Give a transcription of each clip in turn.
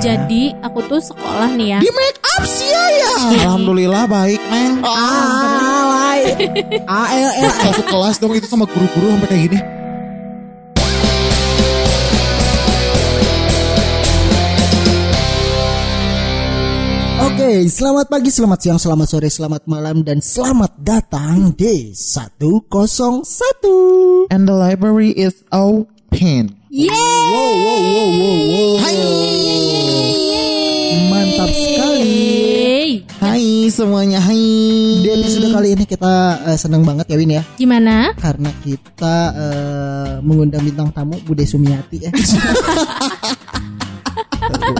Jadi aku tuh sekolah nih ya. Di make up sih ya. Alhamdulillah baik, Neng. Ah, ALL Satu kelas dong itu sama guru-guru sampai kayak gini. Oke, selamat pagi, selamat siang, selamat sore, selamat malam dan selamat datang di 101. And the library is open. Yeay! Wow, wow, wow, wow, wow. Hai. Mantap sekali. Hai semuanya, hai. Di episode kali ini kita eh, senang banget ya Win ya Gimana? karena kita eh, mengundang bintang tamu Bude Sumiati ya.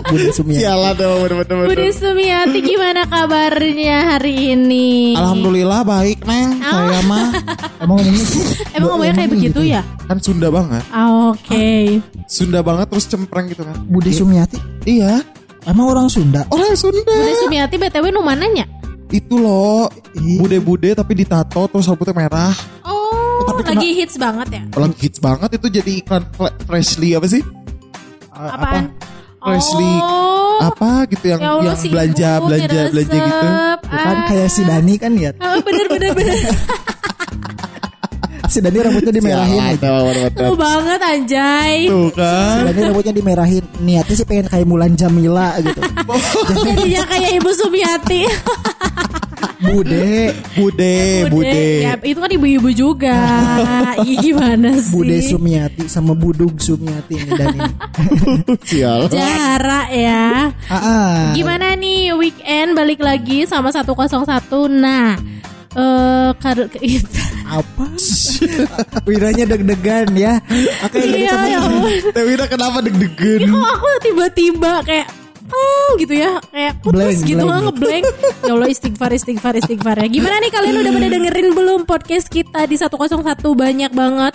Bude Sumiati. Sialan dong, bener-bener. Budi Sumiati gimana kabarnya hari ini? Alhamdulillah baik, Neng. Saya mah Emang ngomongnya Emang ngomongnya kayak begitu ya? kan Sunda banget. Ah, Oke. Sunda banget terus cempreng gitu kan. Bude Sumiati? Iya, Emang orang Sunda? orang Sunda. Budi Sumiati BTW nu mananya? Itu loh, bude-bude tapi ditato terus rambutnya merah. Oh, Tapi lagi hits banget ya? Lagi hits banget itu jadi iklan Freshly apa sih? Apaan? Freshly Oh, apa gitu yang ya Allah, yang si belanja ibu, belanja resep. belanja gitu. Bukan Ah. kayak si Dani kan ya. Oh, bener bener bener. Si Dani rambutnya dimerahin aja. Tuh banget anjay. Tuh Si kan. Dani rambutnya dimerahin. Niatnya sih pengen kayak Mulan Jamila gitu. Jadinya kayak Ibu Sumiati. Bude, Bude, bude. Ya, itu kan ibu-ibu juga. Ih, gimana sih? Bude Sumiati sama Budug Sumiati ini Dani. Sial. Jarak ya. Ah. Gimana nih weekend balik lagi sama 101. Nah, eh kar- apa? Wiranya deg-degan ya. Oke, Iya, ya ampun. Tewira kenapa deg-degan? Kok aku tiba-tiba kayak hmm, gitu ya kayak putus Blank, gitu blank. ngeblank ya Allah istighfar istighfar istighfar ya gimana nih kalian udah pada dengerin belum podcast kita di 101 banyak banget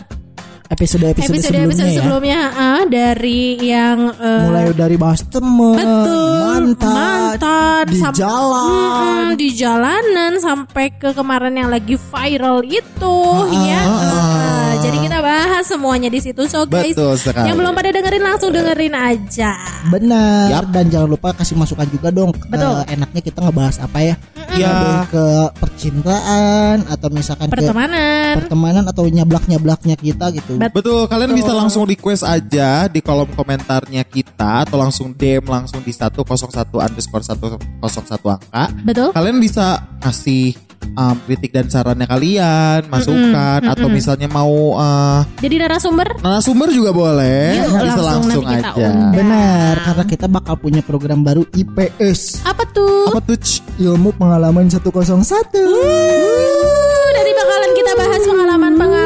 episode-episode episode sebelumnya episode ya. sebelumnya ah, dari yang eh, Mulai dari bahas Betul, mantan, mantan, di sam- jalan. Mm-mm, di jalanan sampai ke kemarin yang lagi viral itu, ya. Eh, jadi kita bahas semuanya di situ. So guys, Betul sekali. yang belum pada dengerin langsung dengerin aja. Benar. Yap. Dan jangan lupa kasih masukan juga dong. ke Betul. enaknya kita ngebahas apa ya? Iya. Lebih ke percintaan atau misalkan ke Pertemanan. pertemanan atau nyablak-nyablaknya kita gitu. Bet- Betul, kalian bisa langsung request aja di kolom komentarnya kita atau langsung DM langsung di 101 underscore 101 angka. Betul. Kalian bisa kasih um, kritik dan sarannya kalian, masukan atau misalnya mau uh, Jadi narasumber narasumber juga boleh. Yuk, bisa langsung langsung nanti kita aja. undang. Benar, karena kita bakal punya program baru IPS. apa tuh? Apa tuh? Ilmu Pengalaman 101. Uh, Dari bakalan kita bahas pengalaman-pengalaman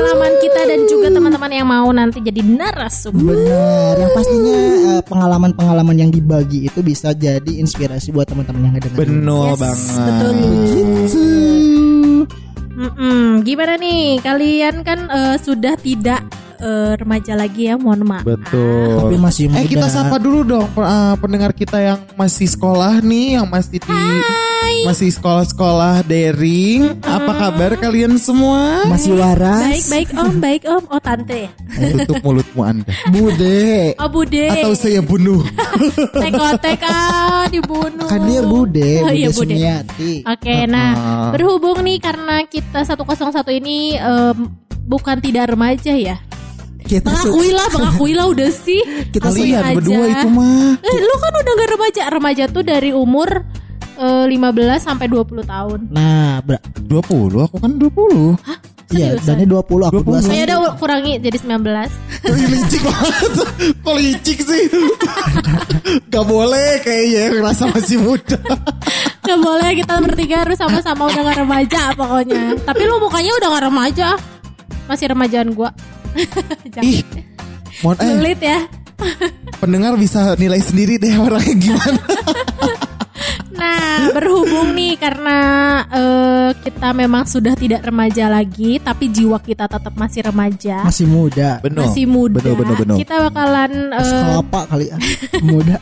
kita dan juga teman-teman yang mau nanti jadi narasumber. Benar, yang pastinya eh, pengalaman-pengalaman yang dibagi itu bisa jadi inspirasi buat teman-teman yang ngedengerin. Benar Yes, banget. betul. Gitu. Mm-mm. Gimana nih kalian kan eh, sudah tidak eh, remaja lagi ya mohon maaf. Betul. Tapi masih muda. Eh kita sapa dulu dong uh, pendengar kita yang masih sekolah nih, yang masih di masih sekolah-sekolah daring. Apa kabar kalian semua? Masih waras. Baik baik om baik om oh tante ya. Tutup mulutmu Anda. Bude. Oh bude. Atau saya bunuh. Tekotek ah dibunuh. Kan dia bude, Oh, bude iya, Bude. Sumiati. Oke, nah berhubung nih karena kita 101 ini em, bukan tidak remaja ya. Kita su- Mengakuilah, mengakuilah udah sih. Kita Kalian aja. berdua itu mah. Eh, lu kan udah gak remaja. Remaja tuh dari umur eh, 15 sampai 20 tahun. Nah, ber- 20, aku kan 20. iya, Seriusan? Dani 20, aku 20. 21. Ya udah kurangi jadi 19. Ih, licik banget. Kok licik sih? Gak boleh kayaknya ngerasa masih muda. Gak boleh kita bertiga harus sama-sama udah gak remaja pokoknya. Tapi lu mukanya udah gak remaja. Masih remajaan gua. Ih, mohon eh Sulit ya. pendengar bisa nilai sendiri deh orangnya gimana. Nah, berhubung nih karena eh, kita memang sudah tidak remaja lagi, tapi jiwa kita tetap masih remaja, Masih muda. Benar. masih muda. Benar, benar, benar. Kita bakalan eh, Kelapa kali ya. Muda.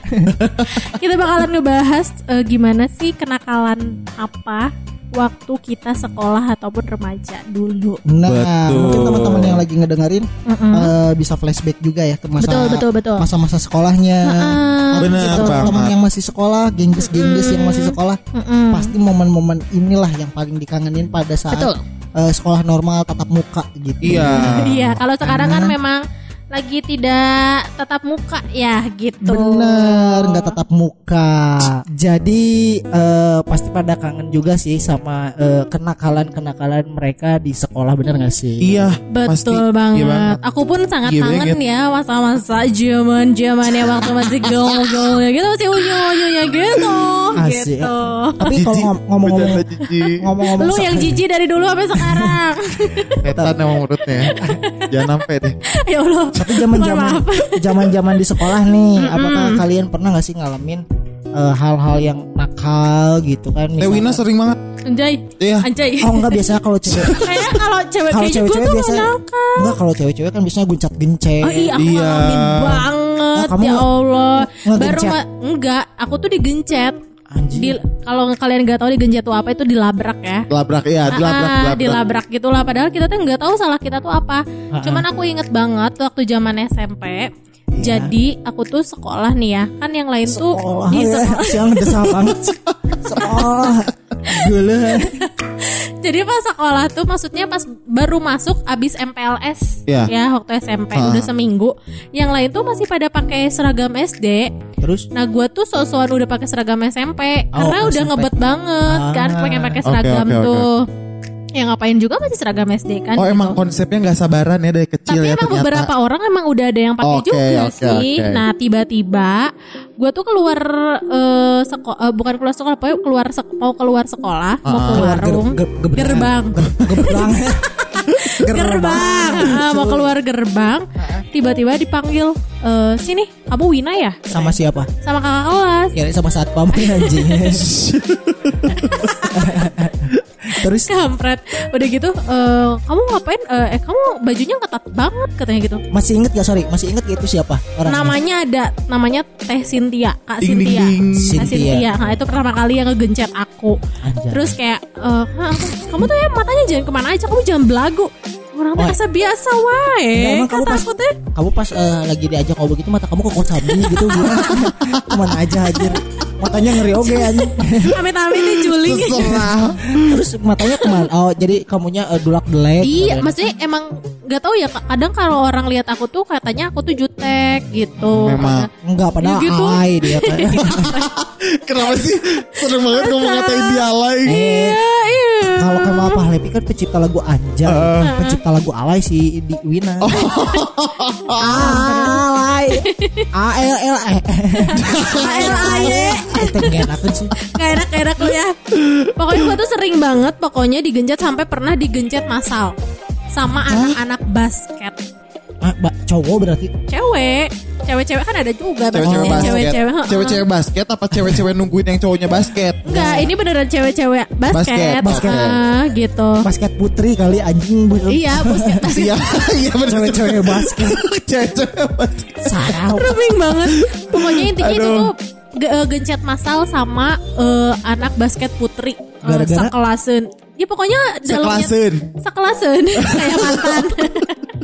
kita bakalan ngebahas eh, gimana sih kenakalan apa waktu kita sekolah ataupun remaja dulu. Nah, Betul. mungkin teman-teman yang lagi ngedengerin Mm-mm. eh, bisa flashback juga ya ke masa Betul betul betul. masa-masa sekolahnya. Heeh, Bener gitu. banget. Teman yang masih sekolah, gengges-gengges yang masih sekolah, Mm-mm. pasti momen-momen inilah yang paling dikangenin pada saat Betul. eh, sekolah normal tatap muka gitu. Iya. Iya, kalau sekarang kan memang lagi tidak tetap muka ya gitu. Bener, nggak tetap muka. Jadi eh, pasti pada kangen juga sih sama eh, kenakalan-kenakalan mereka di sekolah, bener nggak sih? Iya. Betul pasti. banget. Iya banget. Aku pun sangat Iya kangen banget. ya masa-masa zaman zamannya waktu masih gaul-gaulnya gitu masih unyu-unyunya gitu. Asik. Gitu. Tapi kalau ngomong-ngomong ngomong-ngomong Lu yang jijik dari dulu sampai sekarang. Setan emang menurutnya ya. Jangan sampai deh. ya Allah. Tapi zaman-zaman Mohon maaf. zaman-zaman di sekolah nih, apakah kalian pernah nggak sih ngalamin eh, hal-hal yang nakal gitu kan? Wina misalnya- sering banget. Anjay. Iya. Anjay. Oh enggak biasanya kalau cewek Kayaknya kalau cewek kalau kayak gue cewek-cewek nakal. enggak kalau cewek-cewek kan biasanya guncat-gencet. Oh iya, aku Iya. ngalamin banget Oh, kamu ya Allah. Baru enggak, aku tuh digencet. Anjing. Di kalau kalian nggak tahu digencet itu apa itu dilabrak ya. Labrak ya, dilabrak, Ah, dilabrak. dilabrak gitulah padahal kita tuh nggak tahu salah kita tuh apa. Cuman aku inget banget waktu zaman SMP. Iya. Jadi aku tuh sekolah nih ya, kan yang lain tuh Sekolah di ya, sekolah. siang desa banget. Sekolah. Gila. Jadi pas sekolah tuh maksudnya pas baru masuk abis MPLS Iya. ya waktu SMP Ah. udah seminggu. Yang lain tuh masih pada pakai seragam SD. Terus Nah gue tuh sok-sokan udah pakai seragam SMP Oh, karena udah SMP. ngebet banget kan Ah. pengen pakai seragam oke, oke. tuh. Ya ngapain juga masih seragam SD kan. Oh gitu. emang konsepnya nggak sabaran ya dari kecil Tapi ya emang ternyata. beberapa orang emang udah ada yang pakai Oke, juga oke, sih. oke. Nah tiba-tiba gue tuh keluar eh sekolah, bukan keluar sekolah, pokoknya keluar sek- mau keluar sekolah, mau Ah. ke keluar ger- warung, ger- gerbang. gerbang, gerbang. gerbang, Ah, mau keluar gerbang, tiba-tiba dipanggil, eh sini, kamu Wina ya, Sama siapa? sama kakak kelas. Kira sama satpam anjing. Terus? Kampret. Udah gitu eh, Kamu ngapain? Eh, eh kamu bajunya ketat banget Katanya gitu. Masih inget ya sorry masih inget gak itu siapa? Orang Namanya ada Namanya Teh Cynthia Kak Ding, ding, Cynthia. ding. Kak Cynthia. Cynthia. Nah itu pertama kali yang ngegencet aku. Anjay. Terus kayak eh, "Hah, Kamu tuh ya matanya jangan ke mana aja Kamu jangan belagu Orang Oh. biasa biasa wae emang kamu pas- aku teh kamu pas eh, lagi diajak ngobrol gitu mata kamu kok kocabi gitu gimana ke mana aja anjir matanya ngeri oge anjing Amit-amit nih juling terus matanya ke mana oh jadi kamunya eh, dulak delek Iya, maksudnya emang nggak tahu ya. Kadang kalau orang lihat aku tuh katanya aku tuh jutek gitu. Memang. enggak padahal Ya gitu. alay dia Kenapa sih seneng banget kamu ngatain dia alay? Iya, iya. Kalau Kemal Pahlevi kan pencipta lagu Anja Uh. pencipta lagu alay si di Wina. Oh. alay. A L L E. ALAY. itu ngenakeun sih. Gak enak enak lu ya. Pokoknya gue tuh sering banget Pokoknya digencet sampai pernah digencet masal Sama anak-anak basket. Ah, cowok berarti? Cewek Cewek-cewek kan ada juga Cewek-cewek basket. Cewek-cewek. Cewek-cewek basket apa cewek-cewek nungguin yang cowoknya basket? Enggak ini beneran cewek-cewek basket, Basket, basket. Ah, Gitu basket putri kali anjing bener Iya basket, basket. Iya, iya benar. cewek-cewek basket Cewek-cewek basket. sarau banget Pokoknya intinya itu tuh eh, gencet masal sama eh, anak basket putri Gara-gara? Sekelasen Ya pokoknya dalamnya Sekelasen. Sekelasen Kayak mantan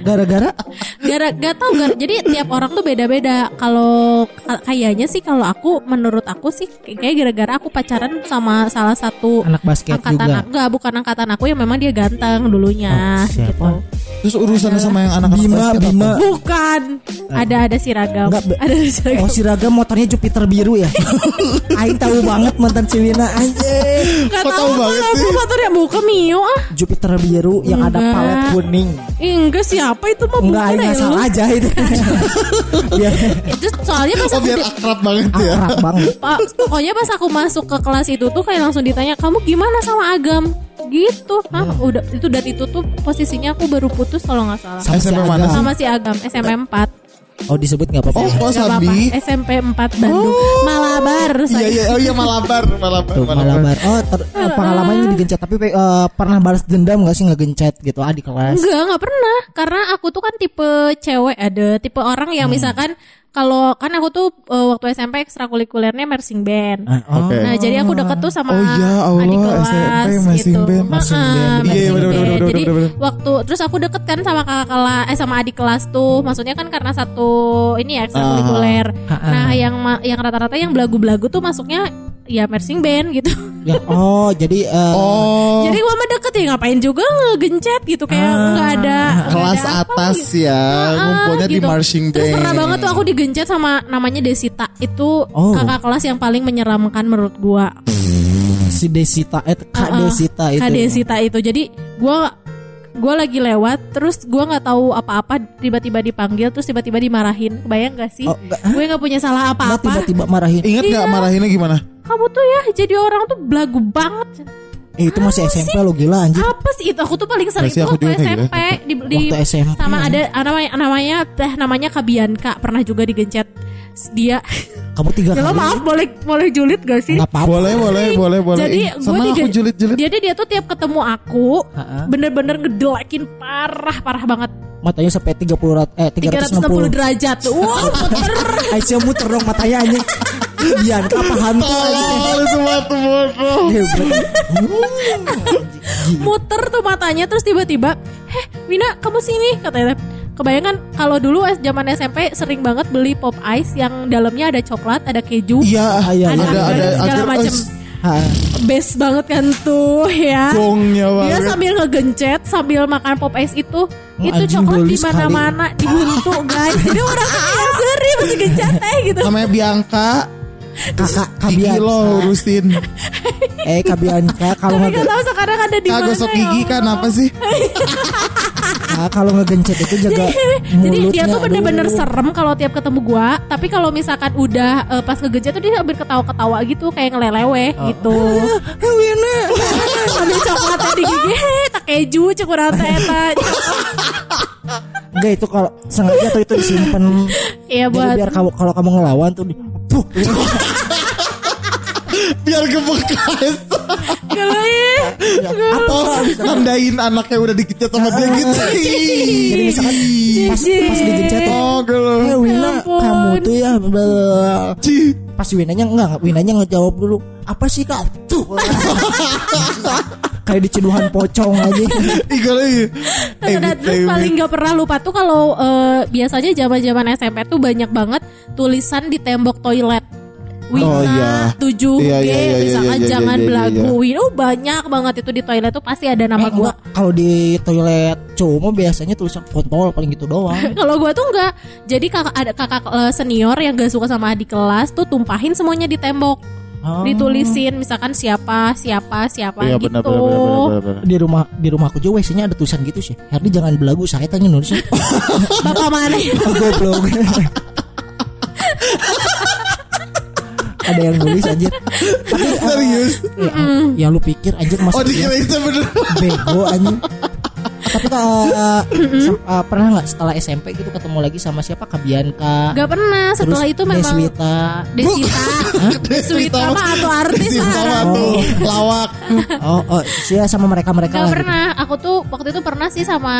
gara-gara Gara gak tau gara, jadi tiap orang tuh beda-beda. Kalau ka- kayaknya sih kalau aku menurut aku sih kayak gara-gara aku pacaran sama salah satu anak basket angkatan juga aku, enggak bukan angkatan aku yang memang dia ganteng dulunya Oh, siapa? gitu. Terus urusannya sama yang anak-anak Bima basket Bima apa? Bukan. Ada ada si ragam. Enggak, ada si ragam. Oh si Raga motornya Jupiter biru ya Aing tahu banget mantan si Wina Anjing Gak Kok tahu banget sih? motornya bukan Mio ah. Jupiter biru yang ada Enggak. palet kuning Enggak siapa itu mah? Enggak ya? asal lu. aja itu. Biar Itu soalnya pas Oh aku biar di- akrab banget ya. akrab banget. Pak, pokoknya pas aku masuk ke kelas itu tuh kayak langsung ditanya kamu gimana sama Agam? Gitu. Hah, udah itu dan itu tuh posisinya aku baru putus kalau nggak salah. Sama si SMP mana Agam. sih? sama si Agam SMP 4 Oh disebut gak apa-apa Oh, kok Gak. Sabi? SMP 4 Bandung Malabar Iya saya. iya oh iya Malabar, Malabar, Tuh malabar Oh ter- eh, pengalamannya digencet Tapi eh, pernah balas dendam gak sih ngegencet gitu Ah di kelas Enggak, enggak pernah. Karena aku tuh kan tipe cewek ada tipe orang yang Hmm. misalkan kalau kan aku tuh eh, waktu SMP ekstrakurikulernya marching band. Ah, oh. Oke. Nah, jadi aku deket tuh sama Oh iya, Allah, adik kelas SMP marching gitu. band. Marching Heeh, band. marching Iya, bener, band. bener, Jadi bener, waktu terus aku deket kan sama kakak kelas eh sama adik kelas tuh. Maksudnya kan karena satu ini ya ekstrakurikuler. Ah, ah. Nah, yang yang rata-rata yang belagu-belagu tuh masuknya ya marching band gitu. Ya, oh, jadi eh, Oh, Jadi gua mah deket ya ngapain juga ngegencet gitu kayak Ah. nggak ada nggak kelas ada apa atas gitu. ya, ngumpulnya di gitu. marching band. Terus pernah banget tuh aku digencet sama namanya Desita. Itu Oh. kakak kelas yang paling menyeramkan menurut gua. si Desita eh Kak Uh-uh. Desita itu. Kak Desita itu. Jadi gua gua lagi lewat terus gua nggak tahu apa-apa tiba-tiba dipanggil terus tiba-tiba dimarahin. Kebayang gak sih? Oh, enggak. Gue nggak punya salah apa-apa. tiba-tiba marahin. Ingat nggak Iya. marahinnya gimana? Kamu tuh ya jadi orang tuh belagu banget. Eh, itu masih SMP lo gila anjir. Apa sih itu? Aku tuh paling sering itu waktu kayak gitu. SMP di, di Waktu SMP. sama ya. ada namanya namanya teh namanya Kabianka pernah juga digencet dia. Kamu tiga Ya lo kali. maaf boleh boleh julid gak sih? Nggak apa-apa. Boleh, boleh, boleh, boleh. Jadi gue sama aku digen- julid-julid. Jadi dia tuh tiap ketemu aku bener-bener ngedelekin parah parah banget Matanya sampai 30 rat eh 360 360. derajat. Wah, muter. Aisyah muter dong matanya anjing. Biar apa hantu semua berarti- muter tuh matanya terus tiba-tiba, "Heh, Wina, kamu sini," katanya. Kebayangkan kalau dulu es- zaman SMP sering banget beli pop ice yang dalamnya ada coklat, ada keju. Iya, Iya, ada iya. ada segala ada macem. Ha, Best banget kan tuh ya. gongnya Dia banget. sambil ngegencet sambil makan pop ice itu, itu anjing coklat di mana-mana dibuntu guys. Jadi orang yang seri masih gencet teh gitu. Namanya Bianca, kakak gigi kabian. lo urusin. Eh kabianka kalau Tapi nge gak tahu sekarang ada di Ah, mana. gosok ya gigi kan apa sih? ah, kalau ngegencet itu jaga Jadi dia tuh bener-bener serem kalau tiap ketemu gua. Tapi kalau misalkan udah eh, pas ngegencet tuh dia sambil ketawa-ketawa gitu kayak ngelelewe Oh. gitu. Wina. Sambil coklatnya di gigi, heh, tak keju cek urang teh eta." Enggak itu kalau sengaja tuh itu disimpan. Iya Jadi buat biar kamu kalau kamu ngelawan tuh di Puh. Biar kebekas. Kalau ya. Ya, bisa Nandain anaknya udah dikecat sama dia gitu. Jadi misalkan pas pas digencet tuh Oh, ampun. Kamu tuh ya bel- Ci. Pas Winanya enggak Winanya ngejawab dulu Apa sih kak Tuh Kayak diceduhan pocong aja iya. Eh, Nah, terus BTW. paling gak pernah lupa tuh kalau eh, biasanya zaman-zaman SMP tuh banyak banget tulisan di tembok toilet. Wina Oh, iya. 7G Iya, iya, iya, misalkan iya, iya, jangan iya, iya, belagu. iya. Wina oh, banyak banget itu di toilet tuh pasti ada nama Eh, gua. enggak, Kalau di toilet cowok mah biasanya tulisan kontol paling gitu doang Kalau gua tuh enggak. Jadi kakak ada kakak eh, senior yang gak suka sama adik kelas tuh tumpahin semuanya di tembok. Oh. Ditulisin misalkan siapa, siapa, siapa Iya, gitu. benar, benar, benar, benar, benar. di rumah di rumahku juga WC-nya ada tulisan gitu sih. Herdi jangan belagu, saya tanya nulisnya. Bapak mana? Goblok. Ada yang nulis anjir. Tapi Serius? ya, ya lu pikir anjir Oh, masa dikira dia itu bener. bego anjir. Tapi uh, sem- uh, pernah nggak setelah SMP gitu ketemu lagi sama siapa Kabianka? Gak pernah. Setelah terus itu memang Deswita. Desita. Deswita mah atau artis Deswita lah. mah tuh lawak. Oh, oh, sih sama mereka-mereka Gak lah. gitu. pernah. Aku tuh waktu itu pernah sih sama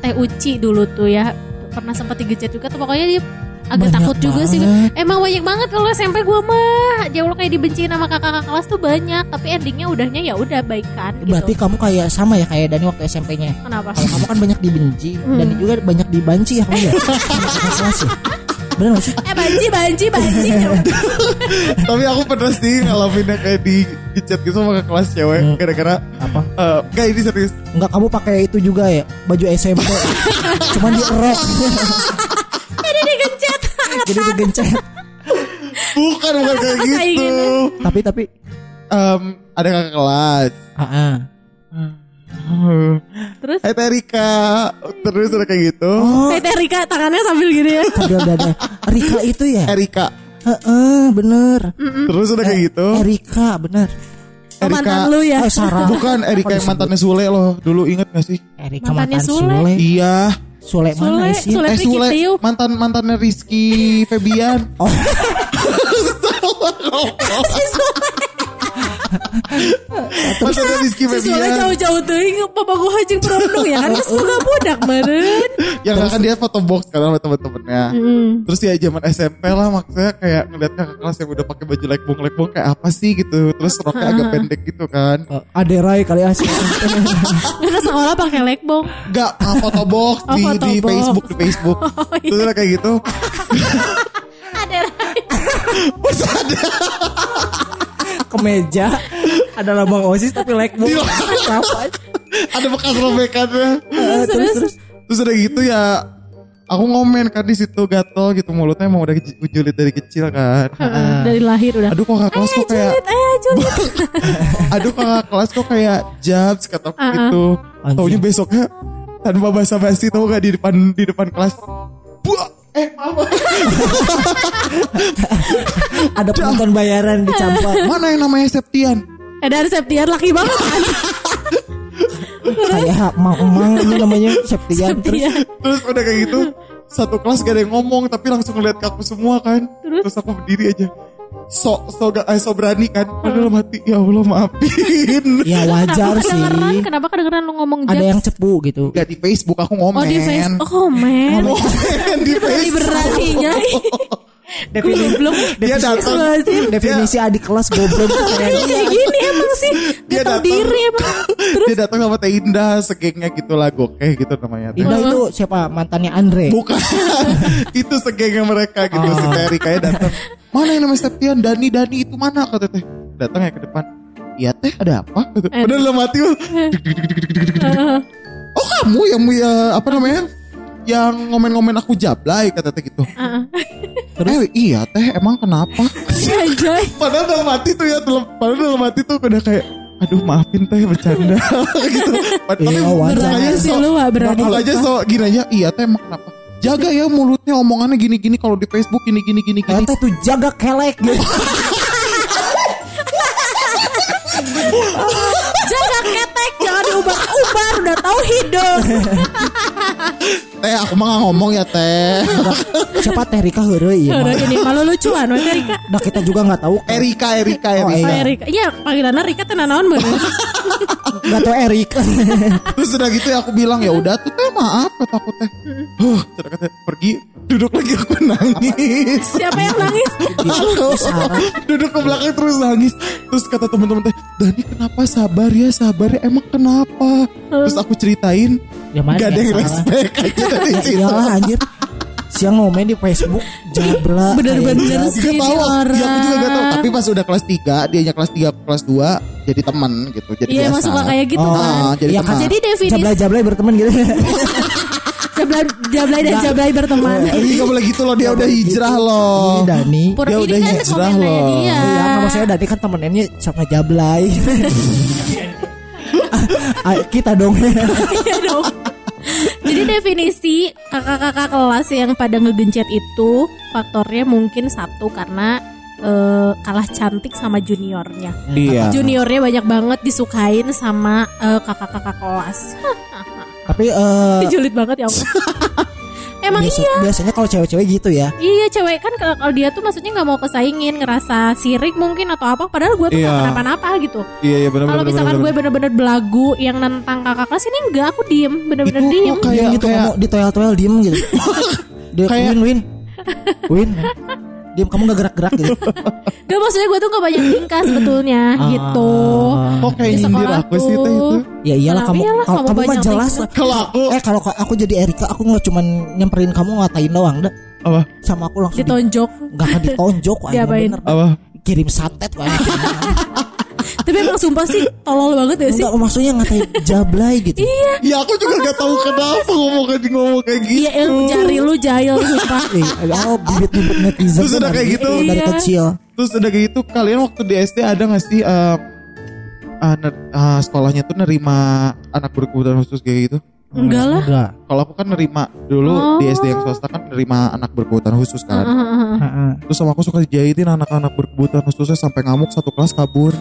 Teh Uci dulu tuh ya. Pernah sempat digejet juga tuh pokoknya dia agak Banyak takut juga sih. banget. Emang banyak banget kalau SMP gue mah. Jauh lo kayak dibenci sama kakak-kakak kelas tuh banyak. Tapi endingnya udahnya ya udah baikan gitu. Berarti kamu kayak sama ya kayak Dani waktu SMP-nya. Kenapa? Kalau kamu kan banyak dibenci Hmm. dan juga banyak dibanci ya kamu ya. Kelas ya. Bener gak sih? Eh banci, banci, banci. Tapi aku pernah sih ngalaminnya kayak di di chat gitu sama ke kelas cewek Hmm. gara-gara Apa? eh Gak ini serius Enggak kamu pakai itu juga ya baju SMP. Cuman. Jadi digencet. Jadi digencet. Bukan bukan kayak gitu. Tapi tapi Em, Ada kakak kelas ah, ah. Terus Hai Terika Terus ada kayak gitu Oh, Kayak Teh Rika tangannya sambil gini ya. sambil dada. Rika itu ya? Erika Heeh, bener. Terus ada kayak gitu Erika, bener. Oh, mantan lu ya. Oh, Sarah. Bukan Erika yang mantannya Sule loh Dulu inget gak sih Erika Mantannya mantan Sule. Sule. Iya Sule mana Sule, sih? Sule Eh Sule. Mantan mantannya Rizky Febian Oh, ada Rizky Febian. jauh-jauh teuing bapak gua hajing perondong ya kan geus boga budak meureun. Yang kan dia foto box kan sama temen-temennya. Terus ya zaman SMP lah maksudnya kayak ngeliat kakak kelas yang udah pakai baju lekbong lekbong kayak apa sih gitu. Terus roknya agak pendek gitu kan. Eh, Aderai kali asik. Karena sekolah pakai lekbong. Enggak, ah, foto box Oh, di, foto di box. Facebook di Facebook. Oh, iya. Terus udah kayak gitu. Ada Pas ada Kemeja ada lambang OSIS tapi like book. Apa? ada bekas robekannya. Eh, terus terus Terus udah gitu ya aku ngomen kan di situ gatel gitu mulutnya emang udah kujulit dari kecil kan. dari lahir udah. Aduh kok kakak kelas kok kayak eh julit. Aduh kakak kelas kok kayak jabs kata Uh-uh. gitu. Anjing. Taunya besoknya tanpa basa-basi tau gak di depan di depan kelas. Buah, eh maaf. ada penonton bayaran dicampur. Mana yang namanya Septian? Eh dari Septian laki banget kan. Kayak mang-mang ini namanya Septian. Terus. Terus udah kayak gitu satu kelas gak ada yang ngomong tapi langsung ngeliat ke aku semua kan. Terus? Terus, aku berdiri aja. So so gak eh, so berani kan. Padahal mati ya Allah maafin. ya wajar Kenapa kedengeran? sih. Kenapa kedengeran lu ngomong Ada jabs? yang cepu gitu. Gak di Facebook aku ngomen. Oh di Facebook. Oh men. Ngomen di Berani Facebook. beraninya. Definisi Goblok. Dia datang. Definisi adik kelas goblok kayak gini emang sih. Dia datang. diri emang. Terus Dia datang sama Teh Indah segengnya gitu lah gokeh gitu namanya. Indah itu siapa mantannya Andre. Bukan. itu segengnya mereka gitu si Oh. Terry kayak datang. Mana yang namanya Septian? Dani Dani itu mana kata Teh. Datang ya ke depan. Iya Teh ada apa? Padahal dalam hati mah, eh, Oh kamu yang ya apa namanya? Yang ngomen-ngomen aku jablay kata Teh gitu. eh, Eh iya Teh emang kenapa? Padahal dalam hati tuh ya, dalam, padahal dalam hati tuh udah kayak Aduh maafin teh bercanda gitu. Tapi Iya, wajar. mukanya Berani sih so- lu ah, berani. mukanya so gini aja. Iya teh emang kenapa? Jaga ya mulutnya omongannya gini-gini kalau di Facebook gini gini gini gini. Ternyata tuh jaga kelek gitu. Jaga ketek, jangan diubar-ubar. Udah tahu hidup. Teh aku mah ngomong ya teh. Siapa Teh Rika heureuy Udah mah. ini malu lucuan we Rika. Nah kita juga nggak tahu. Erika Erika Erika. Oh, Rika. Iya, panggilannya Rika tenan naon bener. Nggak tahu Erik. Terus udah gitu ya aku bilang ya udah tuh teh maaf kata aku teh. Huh, kata pergi duduk lagi aku nangis. Siapa yang nangis? Aku duduk ke belakang terus nangis. Terus kata teman-teman teh, Dani kenapa sabar ya sabar ya emang kenapa? Terus aku ceritain, Ya mana gak ada yang respect aja dari situ. Iyalah anjir. Siang ngomen di Facebook jabla. Bener-bener kayak sih. Gak tahu, orang. ya aku juga gak tahu. Tapi pas udah kelas 3, dianya kelas 3, kelas 2 jadi teman gitu, jadi Iya, biasa. emang suka kayak gitu Oh, kan. Ah, jadi Iya, teman. Jadi definisi Jablay-jablay berteman gitu. jablay, jablay dan jablay berteman. Ini gak boleh gitu loh, dia udah hijrah loh. Ini Dani. Pur Dia ini udah kan hijrah loh. dia. Iya, nggak maksudnya Dani kan temennya sama Jablay. Ah, kita dong. Iya dong. Jadi definisi kakak-kakak kelas yang pada ngegencet itu faktornya mungkin satu karena eh, kalah cantik sama juniornya. Iya. Juniornya banyak banget disukain sama eh, kakak-kakak kelas. Tapi eh Julid banget ya. Emang biasa- iya. biasanya kalau cewek-cewek gitu ya. Iya cewek kan kalau dia tuh maksudnya nggak mau kesaingin ngerasa sirik mungkin atau apa padahal gue tuh Iya. kenapa-napa gitu. Iya, iya benar Kalau misalkan gue bener-bener belagu yang nentang kakak kelas ini enggak aku diem bener-bener Itu diem. kayak Diem gitu kayak di toel-toel diem gitu. Dia Kayak- win win. Win. Diem kamu gak gerak-gerak gitu. Gak maksudnya gue tuh gak banyak tingkah sebetulnya gitu. Ah. kok kayak Di nyindir aku sih teh itu. Ya iyalah kamu iyalah, kalau kamu kamu mah jelas. Kalau aku Eh kalau aku jadi Erika aku nggak cuman nyamperin kamu ngatain doang dah. apa? Sama aku langsung di- Ditonjok. nggak akan ditonjok Diapain? bener. Apa? Kirim santet wah. Tapi emang sumpah sih tolol banget ya sih. Enggak maksudnya ngatain jablay gitu. Iya. Ya aku juga gak tahu kenapa ngomong kayak ngomong kayak gitu. Iya yang jari lu jahil sumpah. Eh, oh bibit-bibit netizen Terus udah kayak gitu. dari Iya. kecil. Terus udah kayak gitu kalian waktu di SD ada gak sih ah, ner- ah, sekolahnya tuh nerima anak berkebutuhan khusus kayak gitu? Enggak lah. Enggak. Kalau aku kan nerima dulu Oh. di SD yang swasta kan nerima anak berkebutuhan khusus kan. Heeh. Heeh. Terus sama aku suka dijahitin anak-anak berkebutuhan khususnya sampai ngamuk satu kelas kabur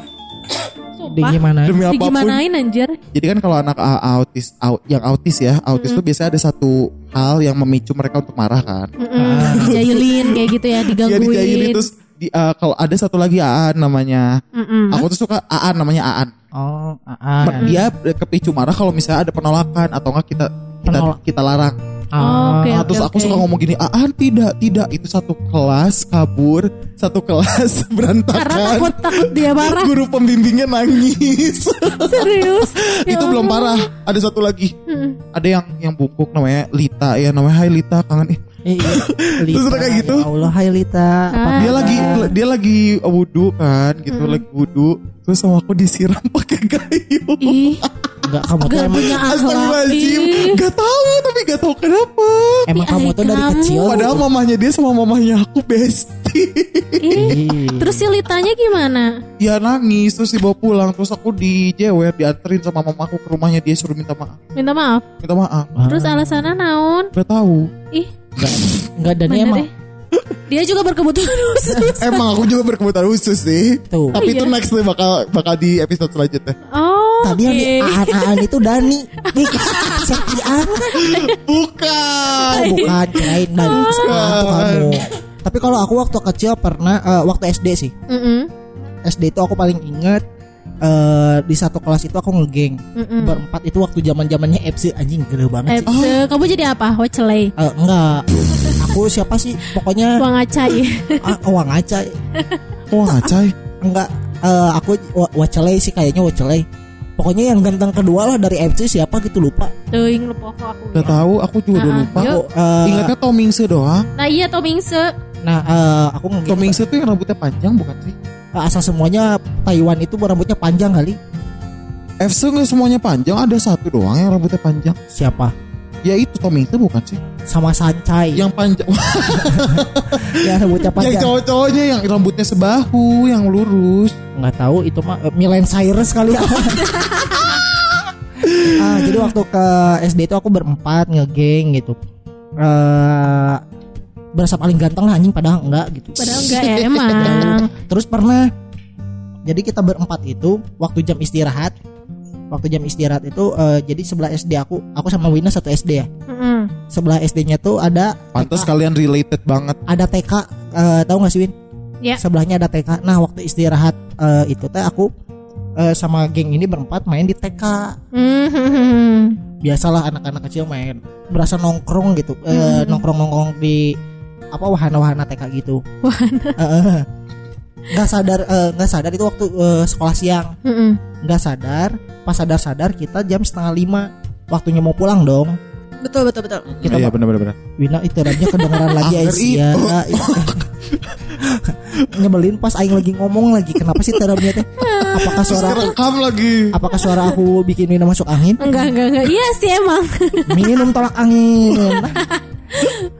Di Sumpah. gimana? demi apa pun. Digimanain anjir. Jadi kan kalau anak ah, autis au- yang autis ya, autis tuh biasanya ada satu hal yang memicu mereka untuk marah kan. Mm-mm. Dijailin kayak gitu ya Iya digangguin. dijailin terus di, eh, kalau ada satu lagi Aan namanya. Mm-mm. Aku tuh suka Aan namanya Aan. Oh, ah, Dia kepicu marah kalau misalnya ada penolakan atau enggak kita kita Penolak. kita larang. Oh, oke, Nah, oke, terus aku oke. suka ngomong gini, Aan tidak, tidak itu satu kelas kabur, satu kelas Karena berantakan. takut takut dia marah. Guru pembimbingnya nangis. Serius. Ya itu belum Allah. parah. Ada satu lagi. Mm. Ada yang yang bungkuk namanya Lita ya namanya Hai Lita kangen ih. Eh, iya. Terus udah kayak gitu? Ya Allah, hai Lita. Apa Ah. Dia lagi dia lagi wudhu kan gitu Hmm. lagi wudhu terus sama aku disiram pakai kayu. Ih, Enggak, kamu tuh emang punya akhlak. Astagfirullahaladzim Ih. Gak tahu tapi gak tahu kenapa emang kamu tuh dari kecil. Padahal mamahnya dia sama mamahnya aku bestie Ih. Terus si Litanya gimana? Dia nangis terus dibawa pulang Terus aku dijewer dianterin sama mamaku ke rumahnya Dia suruh minta maaf Minta maaf. Minta maaf Ah, Terus alasannya naon? Gak tahu Ih, enggak, enggak dan emang deh? Dia juga berkebutuhan khusus. Emang aku juga berkebutuhan khusus sih tuh. Tapi itu iya. next nih bakal bakal di episode selanjutnya Oh, Tadi yang di oke. aan-aan itu Dani. Nih, Septian kan? Bukan Oh, bukan kirain Dani Oh. kamu. Tapi kalau aku waktu kecil pernah eh, waktu SD sih. Mm-mm, SD itu aku paling inget eh di satu kelas itu aku ngegeng mm-mm. berempat itu waktu zaman zamannya FC anjing gede banget sih. Eh, kamu jadi apa? Wacelay. Eh, enggak, aku siapa sih? Pokoknya Uang acai. ah, uang aja. Wah cai Enggak, eh, aku wa- wacelay sih kayaknya wacelay. Pokoknya yang ganteng kedua lah dari FC siapa gitu lupa. Teuing lupa kok aku. Gak tahu aku juga udah Ah, lupa. Aku, eh, Ingatnya Tomingse doang Nah iya Tomingse. Nah eh, aku ngegeng Tomingse tuh yang rambutnya panjang bukan sih? eh, asal semuanya Taiwan itu rambutnya panjang kali. FC nggak semuanya panjang Ada satu doang yang rambutnya panjang Siapa? Ya itu Tomingse bukan sih? Sama Sancai yang, Yang panjang rambutnya Yang panjang. cowok-cowoknya yang rambutnya sebahu Yang lurus nggak tahu itu mah eh, Milen Cyrus kali ya. ah, jadi waktu ke SD itu aku berempat ngegeng gitu. Eh berasa paling ganteng lah anjing padahal enggak gitu. Padahal enggak ya emang. Terus pernah jadi kita berempat itu waktu jam istirahat waktu jam istirahat itu eh, jadi sebelah SD aku aku sama Wina satu SD ya Mm-mm. sebelah SD-nya tuh ada Pantas TK, kalian related banget ada TK eh, tahu nggak sih Win Ya. sebelahnya ada TK nah waktu istirahat eh, itu teh aku eh, sama geng ini berempat main di TK Mhm. biasalah anak-anak kecil main berasa nongkrong gitu eh, nongkrong nongkrong di apa wahana-wahana TK gitu. Wahana. Nggak sadar eh, nggak sadar itu waktu eh, sekolah siang. Nggak sadar pas sadar sadar kita jam setengah lima waktunya mau pulang dong Betul betul betul. kita Iya benar-benar Wina itu ramnya kedengeran lagi Akhir Aisyah. nyebelin pas Aing lagi ngomong lagi. Kenapa sih teramnya teh? Apakah suara aku Rekam lagi. apakah suara aku bikin Wina masuk angin? Enggak enggak enggak. Iya sih emang. minum tolak angin.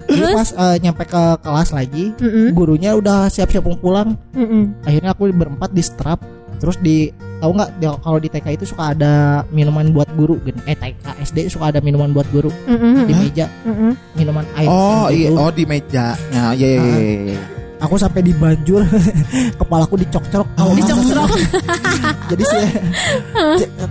Jadi Terus? pas eh, nyampe ke kelas lagi Mm-mm. gurunya udah siap-siap mau pulang. Mm-mm. akhirnya aku berempat di strap terus di tahu nggak di- kalau di TK itu suka ada minuman buat guru gitu eh TK SD suka ada minuman buat guru Mm-mm. di meja Mm-mm. minuman air Oh gitu. iya Oh di mejanya Ya ya aku sampai dibanjur kepalaku dicok-cok Oh. Dicok-cok. jadi sih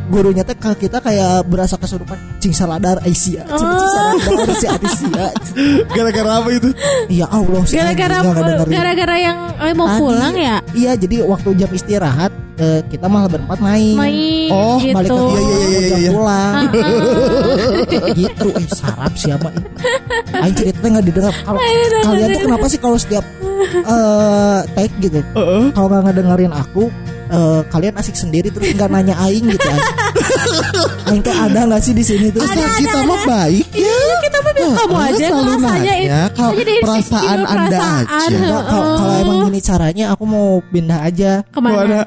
gurunya teh kita kayak berasa kesurupan cing saladar Aisyah cing Oh. cing saladar si Aisyah Gara-gara apa itu iya Allah Gara-gara gara-gara yang eh, mau pulang ya. iya jadi waktu jam istirahat eh, kita malah berempat main. Main Oh, gitu. balik ke Iya, iya, iya, iya, iya. pulang. Gitu eh sarap siapa Aing ceritanya nggak didengar. Kalau kalian tuh kenapa sih kalau setiap eh take gitu? Kalau nggak ngedengerin aku eh, kalian asik sendiri terus nggak nanya Aing gitu Aing, Aing teh ada nggak sih di sini? Tuh Asal kita mah baik ya. Iya, kita mah bilang kamu aja yang selalu rasanya nanya, kalau perasaan Anda perasaan. aja. Kalau kalau emang gini caranya aku mau pindah aja. Ke mana?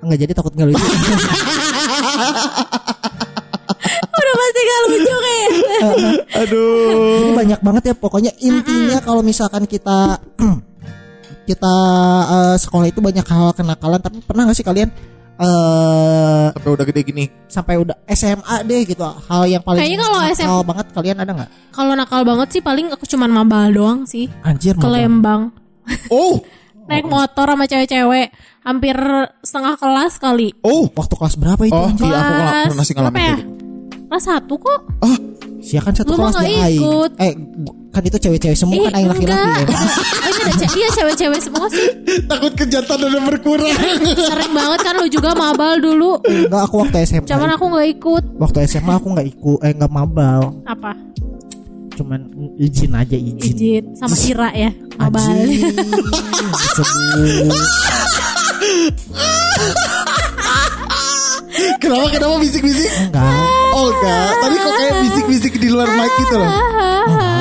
Nggak jadi takut nggak lucu. Udah pasti gak lucu kayak. Aduh. Jadi banyak banget ya pokoknya intinya kalau misalkan kita kita eh, sekolah itu banyak hal kenakalan tapi pernah gak sih kalian eh Sampai udah gede gini? sampai udah SMA deh gitu hal yang paling Kayaknya kalau nakal SM banget kalian ada nggak? Kalau nakal banget sih paling aku cuman mabal doang sih. anjir Ke mabal. Oh Naik motor sama cewek-cewek. Hampir setengah kelas kali. Oh waktu kelas berapa itu Oh iya aku pernah sih ngalamin ya? gitu Kelas satu kok. Sia kan satu Lu mah kelas dia aing ikut. eh kan itu cewek-cewek semua Ih, kan aing laki-laki ya. Oh, ini ada ce- iya cewek-cewek semua sih. Takut kejantanan berkurang. Sering banget kan lu juga mabal dulu. Enggak aku waktu SMA. Cuman aku nggak ikut. waktu SMA aku nggak ikut eh nggak mabal. Apa? Cuman izin aja izin. Izin sama Ira ya. Disebut. kenapa kenapa bisik-bisik? Enggak. Oh enggak. Tadi kok kayak bisik-bisik di luar mic gitu loh.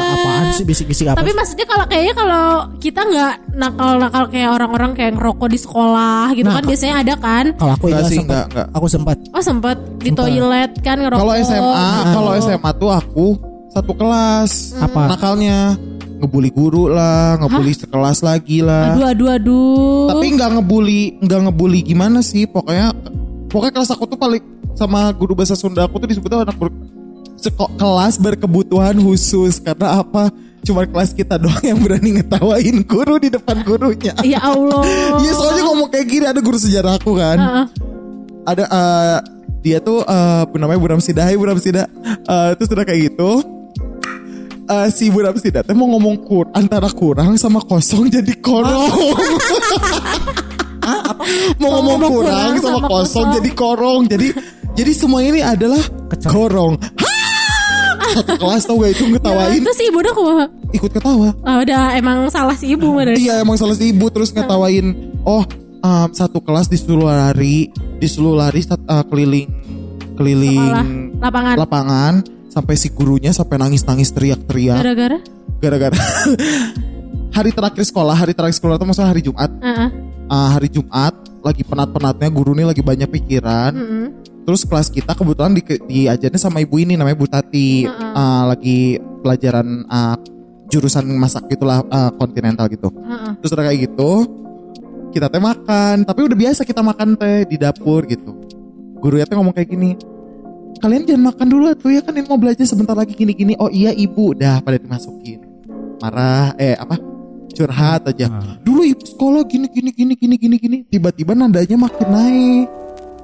Apaan sih bisik-bisik apa? Tapi maksudnya kalau kayaknya kalau kita nggak nakal-nakal kayak orang-orang kayak ngerokok di sekolah gitu Nah, kan biasanya ada kan. kalau aku Enggak ya sih, sempat. enggak, enggak. Aku sempat. Oh sempet di toilet kan ngerokok. Kalau SMA, Nah. kalau SMA tuh aku satu kelas. Apa? Nakalnya ngebully guru lah, ngebully sekelas lagi lah. Aduh aduh aduh. Tapi nggak ngebully, nggak ngebully gimana sih? Pokoknya, pokoknya kelas aku tuh paling sama guru bahasa Sunda aku tuh disebutnya anak ber, kelas berkebutuhan khusus karena apa? Cuma kelas kita doang yang berani ngetawain guru di depan gurunya. Ya Allah. Iya soalnya ngomong kayak gini ada guru sejarah aku kan. Ada eh, dia tuh eh, namanya Buram Sida, Hai Buram Sida. Eh, terus udah kayak gitu. Eh, si Buram Sida teh mau ngomong kur antara kurang sama kosong jadi korong. mau ngomong kurang, sama, kosong, jadi korong. Jadi jadi semua ini adalah Kecak. korong. Satu kelas tau gak itu ngetawain Terus ibu udah kumaha? ikut ketawa. Ah, udah emang salah si ibu bener. Iya emang salah si ibu terus ngetawain. Oh um, satu kelas disuruh lari, disuruh lari uh, keliling keliling Sekolah, lapangan. lapangan sampai si gurunya sampai nangis nangis teriak-teriak Gara-gara? gara-gara hari terakhir sekolah hari terakhir sekolah itu maksudnya hari Jumat Heeh. Ah, hari Jumat lagi penat-penatnya guru nih lagi banyak pikiran Mm-mm. terus kelas kita kebetulan di, diajarnya sama ibu ini namanya Bu Tati Heeh. Ah, lagi pelajaran ah, jurusan masak gitulah ah, kontinental gitu Heeh. terus udah kayak gitu kita teh makan tapi udah biasa kita makan teh di dapur gitu guru teh ngomong kayak gini kalian jangan makan dulu tuh ya kan? Ini mau belajar sebentar lagi gini gini oh iya ibu. Dah pada dimasukin. Marah eh apa? Curhat aja. Ah. dulu ibu sekolah gini gini gini gini gini gini. Tiba-tiba nadanya makin naik.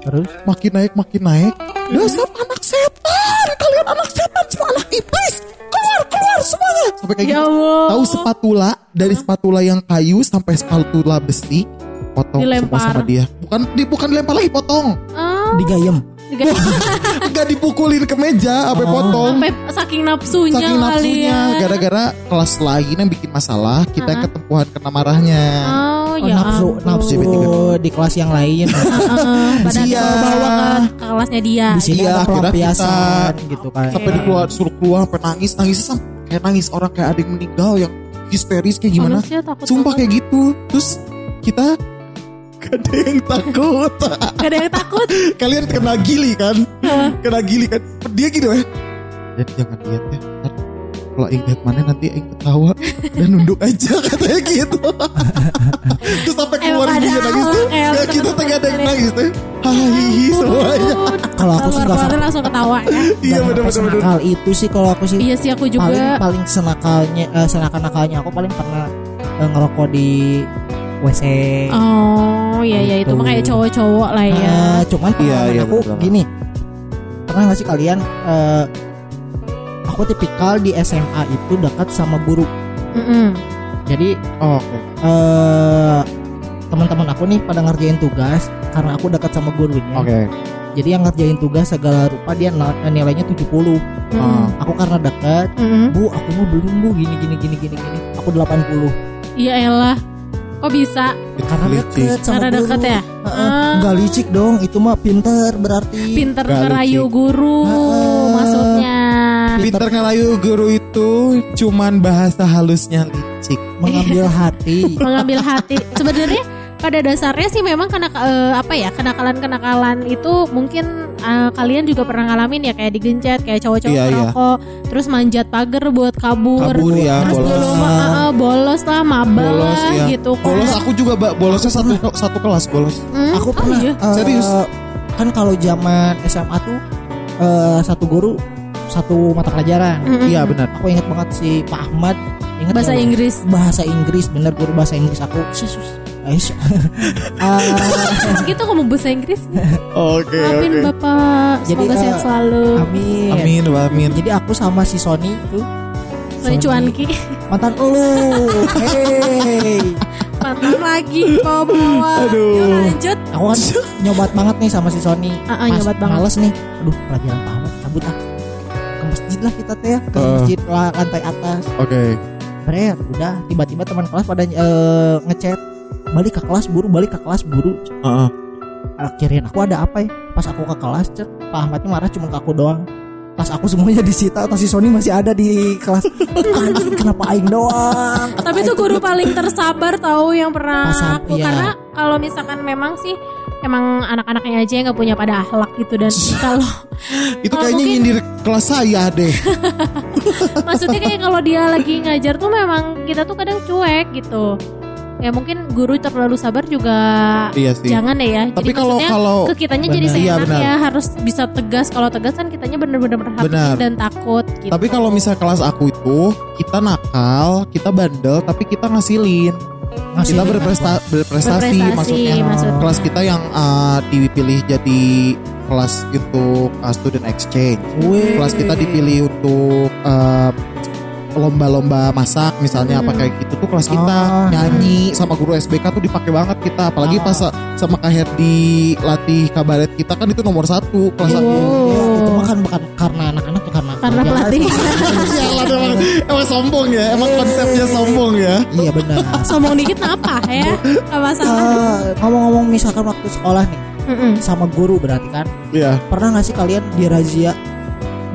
Terus? Makin naik makin naik. Dasar anak setan? Kalian anak setan semua anak iblis. Keluar keluar semuanya. Sampai kayak Ya gitu. Allah. tahu spatula dari spatula yang kayu sampai spatula besi potong Dilempar. semua sama dia. Bukan di, bukan dilempar lagi potong. Ah, digayem. nggak dipukulin ke meja sampai Oh. potong sampai saking nafsunya saking nafsunya ya. gara-gara kelas lain yang bikin masalah kita yang ketempuhan kena marahnya Oh, Oh, ya nafsu ampun. nafsu di kelas yang lain. Heeh, pada Iya. bawa ke, ke kelasnya dia. Di sini Iya, ada pelampiasan gitu kan. sampai dikeluar suruh keluar sampai nangis nangis sampai kayak nangis orang kayak ada yang meninggal yang histeris kayak gimana sumpah kayak gitu terus kita gak ada yang takut. Gak ada yang takut. kalian kena gili kan? Kena gili kan? Dia gitu ya? Dan jangan lihat ya ntar kalau Aing lihat mana nanti Aing ketawa. Dan nunduk aja katanya gitu. Terus sampai keluar ada nangis tuh. kayak ya kita tuh gak ada yang nangis tuh. Hahihi semuanya. Kalau aku sih nggak langsung ketawa ya. iya bener. senakal itu sih kalau aku sih. Iya sih aku juga. paling paling senakalnya eh, senakal nakalnya aku paling pernah eh, ngerokok di WC. Oh iya iya itu Gitu. mah kayak cowok-cowok lah ya. Nah, cuman Iya, iya, aku bener-bener. gini. Pernah gak sih kalian eh, aku tipikal di SMA itu dekat sama guru. Mm-mm. Jadi Oh, oke eh teman-teman aku nih pada ngerjain tugas karena aku dekat sama gurunya. oke Jadi yang ngerjain tugas segala rupa dia nilainya 70. Mm-mm. Ah. Aku karena dekat, Mm-mm. Bu, aku mau belum Bu gini gini gini gini gini. Aku 80. Iya elah. Kok bisa? Karena Licik. deket sama Karena guru. deket ya? Heeh. Ah. Enggak licik dong, itu mah pinter berarti. Pinter Gak ngerayu licik. guru Heeh. maksudnya. Pinter ngelayu guru itu cuman bahasa halusnya licik. mengambil hati. mengambil hati. Sebenarnya pada dasarnya sih memang kena eh, apa ya kenakalan-kenakalan itu mungkin eh, kalian juga pernah ngalamin ya kayak digencet kayak cowok-cowok Iya, iya. merokok terus manjat pagar buat kabur, Kabur ya, terus eh, bolos lah mabal Bolos lah ya. gitu kan. Bolos aku juga Mbak. bolosnya satu satu kelas bolos. Hmm? Aku Oh, pernah iya? eh, Serius? Kan kalau zaman SMA tuh eh, satu guru satu mata pelajaran. Mm-mm. Iya benar. Aku inget banget si Pak Ahmad. Ingat bahasa nggak? Inggris. Bahasa Inggris bener guru bahasa Inggris aku. Ais. Ah, gitu kamu bahasa Inggris. Oke Maafin Bapak. Jadi, Semoga eh, sehat selalu. amin. Amin, amin. Jadi aku sama si Sony itu Sony Cuanki mantan lu. Hey. Mantan lagi bawa-bawa Aduh. Yuk, lanjut. Aku kan nyobat banget nih sama si Sony. Ah, ah, nyobat banget. males nih. Aduh pelajaran tamat cabut ah. Ke masjid lah kita teh ya. Ke Ah. masjid lah, lantai atas. Oke. Bret, udah. Tiba-tiba teman kelas pada eh, ngechat. Balik ke kelas buru balik ke kelas buru. Heeh. akhirin aku ada apa ya? Pas aku ke kelas cek Pak Ahmadnya marah cuma ke aku doang tas aku semuanya disita tas si Sony masih ada di kelas Anjing, kenapa aing doang tapi itu guru paling tersabar tahu yang pernah Pas ap- aku iya. karena kalau misalkan memang sih emang anak-anaknya aja yang nggak punya pada akhlak gitu dan kalau Itu Oh, kayaknya mungkin- nyindir kelas saya deh. maksudnya kayak kalau dia lagi ngajar tuh memang kita tuh kadang cuek gitu ya mungkin guru terlalu sabar juga Iya sih. jangan deh ya Tapi jadi kalau maksudnya kalau ke kitanya jadi Benar. Iya, seenak benar. ya harus bisa tegas kalau tegas kan kitanya bener-bener Benar. berhati dan takut gitu tapi kalau misal kelas aku itu kita nakal, kita bandel, tapi kita ngasilin. Ngasih kita berpresta- berprestasi, Berprestasi, maksudnya. maksudnya. Kelas kita yang uh, dipilih jadi kelas untuk uh, student exchange. Wih. Kelas kita dipilih untuk uh, lomba-lomba masak misalnya apa Hmm. kayak gitu tuh kelas kita Ah. nyanyi sama guru SBK tuh dipakai banget kita apalagi Ah. pas sama Kak Herdi latih kabaret kita kan itu nomor satu kelas Oh. Iya, itu mah kan bukan karena anak-anak ya karena karena pelatih Sialan emang, emang sombong ya emang konsepnya sombong ya iya benar sombong dikit apa ya gak masalah Eh, ngomong-ngomong misalkan waktu sekolah nih Mm-mm. sama guru berarti kan Iya pernah nggak sih kalian dirazia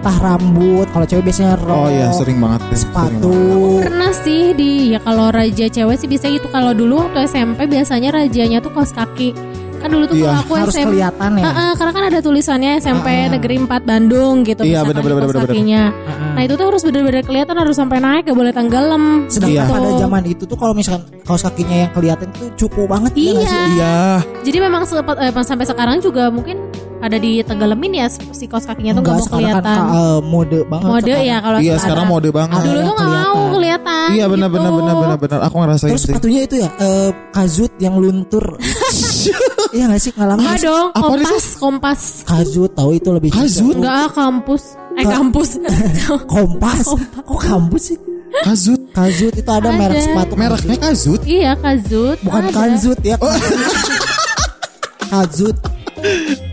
entah rambut kalau cewek biasanya rok Oh iya sering banget deh, sering banget. sepatu pernah sih di ya kalau raja cewek sih bisa gitu kalau dulu waktu SMP biasanya rajanya tuh kaos kaki kan dulu tuh Iya, kalau aku harus SMP kelihatan ya Heeh, karena kan ada tulisannya SMP Ah. Negeri 4 Bandung gitu Iya, bener, bener, bener, bener. Heeh. Nah itu tuh harus bener-bener kelihatan harus sampai naik gak boleh tenggelam. sedangkan Iya. pada zaman itu tuh kalau misalkan kaos kakinya yang kelihatan tuh cukup banget ya Iya. sih? Iya Jadi memang sempat eh, sampai sekarang juga mungkin ada ditenggelamin ya si kaos kakinya tuh Enggak, gak mau sekarang kan kelihatan. ka- eh, mode banget Mode sekarang. ya kalau Iya sekarang mode banget Dulu tuh gak mau kelihatan. Iya benar gitu. benar benar benar benar aku ngerasain terus sih sepatunya itu ya eh, kazut yang luntur iya nggak sih ngalamin Enggak dong, Apa kompas, kompas. kazut tahu itu lebih Kazut? Enggak ah, kampus. Eh Ka- kampus. kompas kok kampus sih Kazut kazut itu ada, Ada. merek sepatu mereknya Kazut iya, kazut. bukan Ada. kanzut ya kazut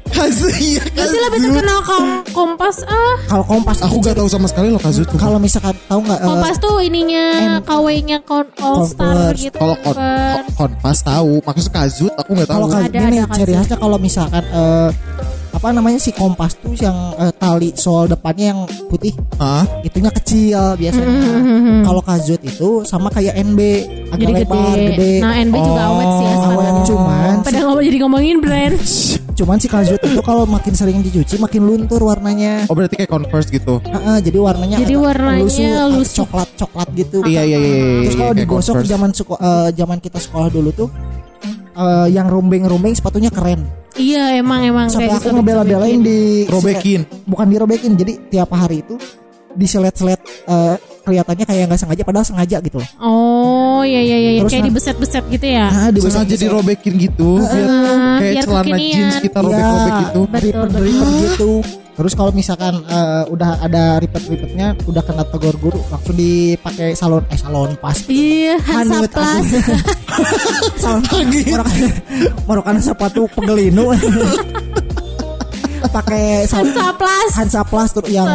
Iya Masih lebih terkenal kom- kompas ah. kalau kompas aku gak tahu sama sekali loh Kazut tuh. Kalau misalkan tahu nggak eh, Kompas tuh ininya KW-nya kon All Star gitu. kalau kon konpas tahu. Maksudnya Kazut aku nggak tahu. Kalau kazut Ada, ini ada ciri khasnya kalau misalkan eh, apa namanya si kompas tuh yang eh, tali soal depannya yang putih Hah? itunya kecil biasanya Mhm. kalau kazut itu sama kayak NB agak Jadi lebar gede. gede, Nah, NB juga Oh, awet sih ya awet cuman Pada ngomong jadi ngomongin brand. cuman si kazut itu kalau makin sering dicuci makin luntur warnanya oh berarti kayak Converse gitu Heeh, jadi warnanya Jadi agak warnanya agak lusuh. coklat coklat gitu iya iya iya iya, terus iya, kalau kayak digosok zaman suko- eh, zaman kita sekolah dulu tuh eh, yang rombeng-rombeng sepatunya keren Iya emang emang sampai kayak aku disobek-sobekin. ngebela-belain di robekin bukan dirobekin jadi tiap hari itu diselet-selet eh, kelihatannya kayak nggak sengaja padahal sengaja gitu loh Oh iya iya iya Terus kayak nah- dibeset-beset gitu ya. nah, sengaja dibeset-beset. dirobekin gitu biar Ah, kayak biar celana kekinian. jeans kita robek-robek Iya, gitu Betul, ripet-ripet betul. gitu terus kalau misalkan eh, udah ada ripet-ripetnya udah kena tegur guru langsung dipakai salon eh salon pas Iya, Hansa Plus. aku. salon merokan merokan sepatu pegelinu pakai salon Hansa Plus. Hansa Plus tuh yang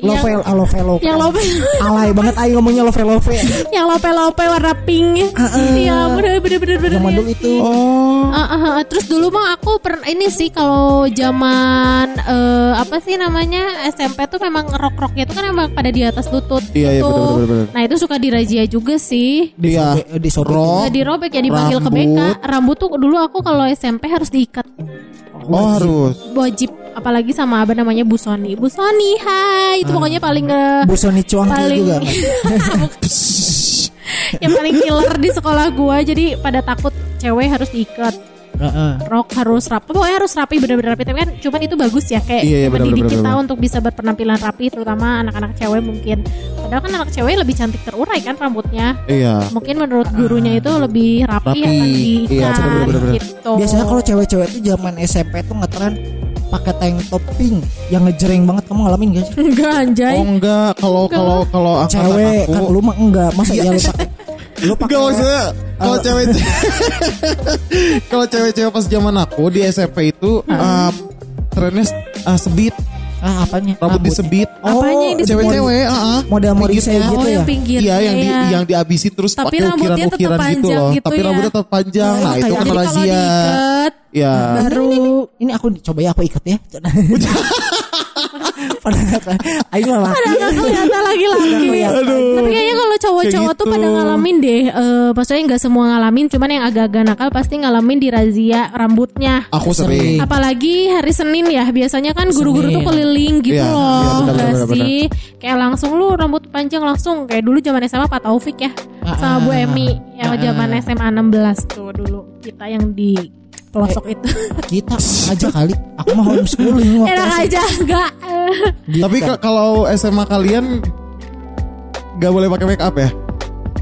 love yang, love love yang lope alay banget ayo ngomongnya love love yang lope lope warna pink. Iya bener bener bener bener. zaman ya. dulu itu oh Ah, ah, ah. terus dulu mah aku pernah ini sih kalau zaman eh, apa sih namanya SMP tuh memang rok-roknya tuh kan emang pada di atas lutut. Iya, iya, gitu. bener, bener, bener, bener. Nah itu suka dirazia juga sih. iya Disobek- disobek. Rok. Nggak dirobek ya dipanggil ke BK. Rambut. Rambut tuh dulu aku kalau SMP harus diikat oh harus wajib apalagi sama apa namanya Bu Sony. Bu Sony, hai. Itu pokoknya paling ke Bu Sony Cuangki paling juga yang paling killer di sekolah gua. Jadi pada takut cewek harus diikat. Heeh. rok harus rapi pokoknya harus rapi bener-bener rapi tapi kan cuman itu bagus ya kayak Iya, iya, bener, mendidik bener, kita bener. untuk bisa berpenampilan rapi terutama anak-anak cewek mungkin padahal kan anak cewek lebih cantik terurai kan rambutnya iya mungkin menurut gurunya itu lebih rapi, Rapi. akan Iya, diikat bener, bener, bener. gitu biasanya kalau cewek-cewek itu zaman SMP tuh ngetren pakai tank top pink yang ngejreng banget kamu ngalamin gak sih? Enggak anjay. Oh enggak, kalau kalau kalau Cewek aku kan lu mah enggak, masa Iya. ya lu pakai lu pakai Enggak maksudnya kalau cewek kalau cewek-cewek pas zaman aku di SMP itu uh, trennya uh, sebit, ah apanya? rambut Rambutnya. disebit. Apanya yang disebit? Cewek-cewek, heeh. model Pinggirnya. gitu Oh, ya. pinggirnya Iya yang di, ya. yang dihabisin terus Tapi pakai rambutnya tetap ukiran-ukiran gitu panjang loh. gitu Tapi ya. rambutnya tetap panjang. Oh, Nah, itu kan razia. Ya. baru Ini aku coba ya aku ikat ya. Padahal ayo lah laki. Nggak kelihatan lagi-lagi. kelihatan. Tapi kayaknya kalau cowok-cowok tuh gitu. pada ngalamin deh. Eh, maksudnya nggak semua ngalamin, cuman yang agak-agak nakal pasti ngalamin di razia rambutnya. Aku Sering. Apalagi hari Senin ya, biasanya kan guru-guru tuh keliling gitu Iya, loh, iya, sih? Kayak langsung lu rambut panjang langsung kayak dulu zaman SMA Pak Taufik ya, sama Bu Emi yang zaman SMA 16 tuh dulu kita yang di pelosok itu. Kita aja kali. Aku mah homeschooling waktu Enak aja enggak. Gitu. Tapi ke- kalau SMA kalian nggak boleh pakai make up ya?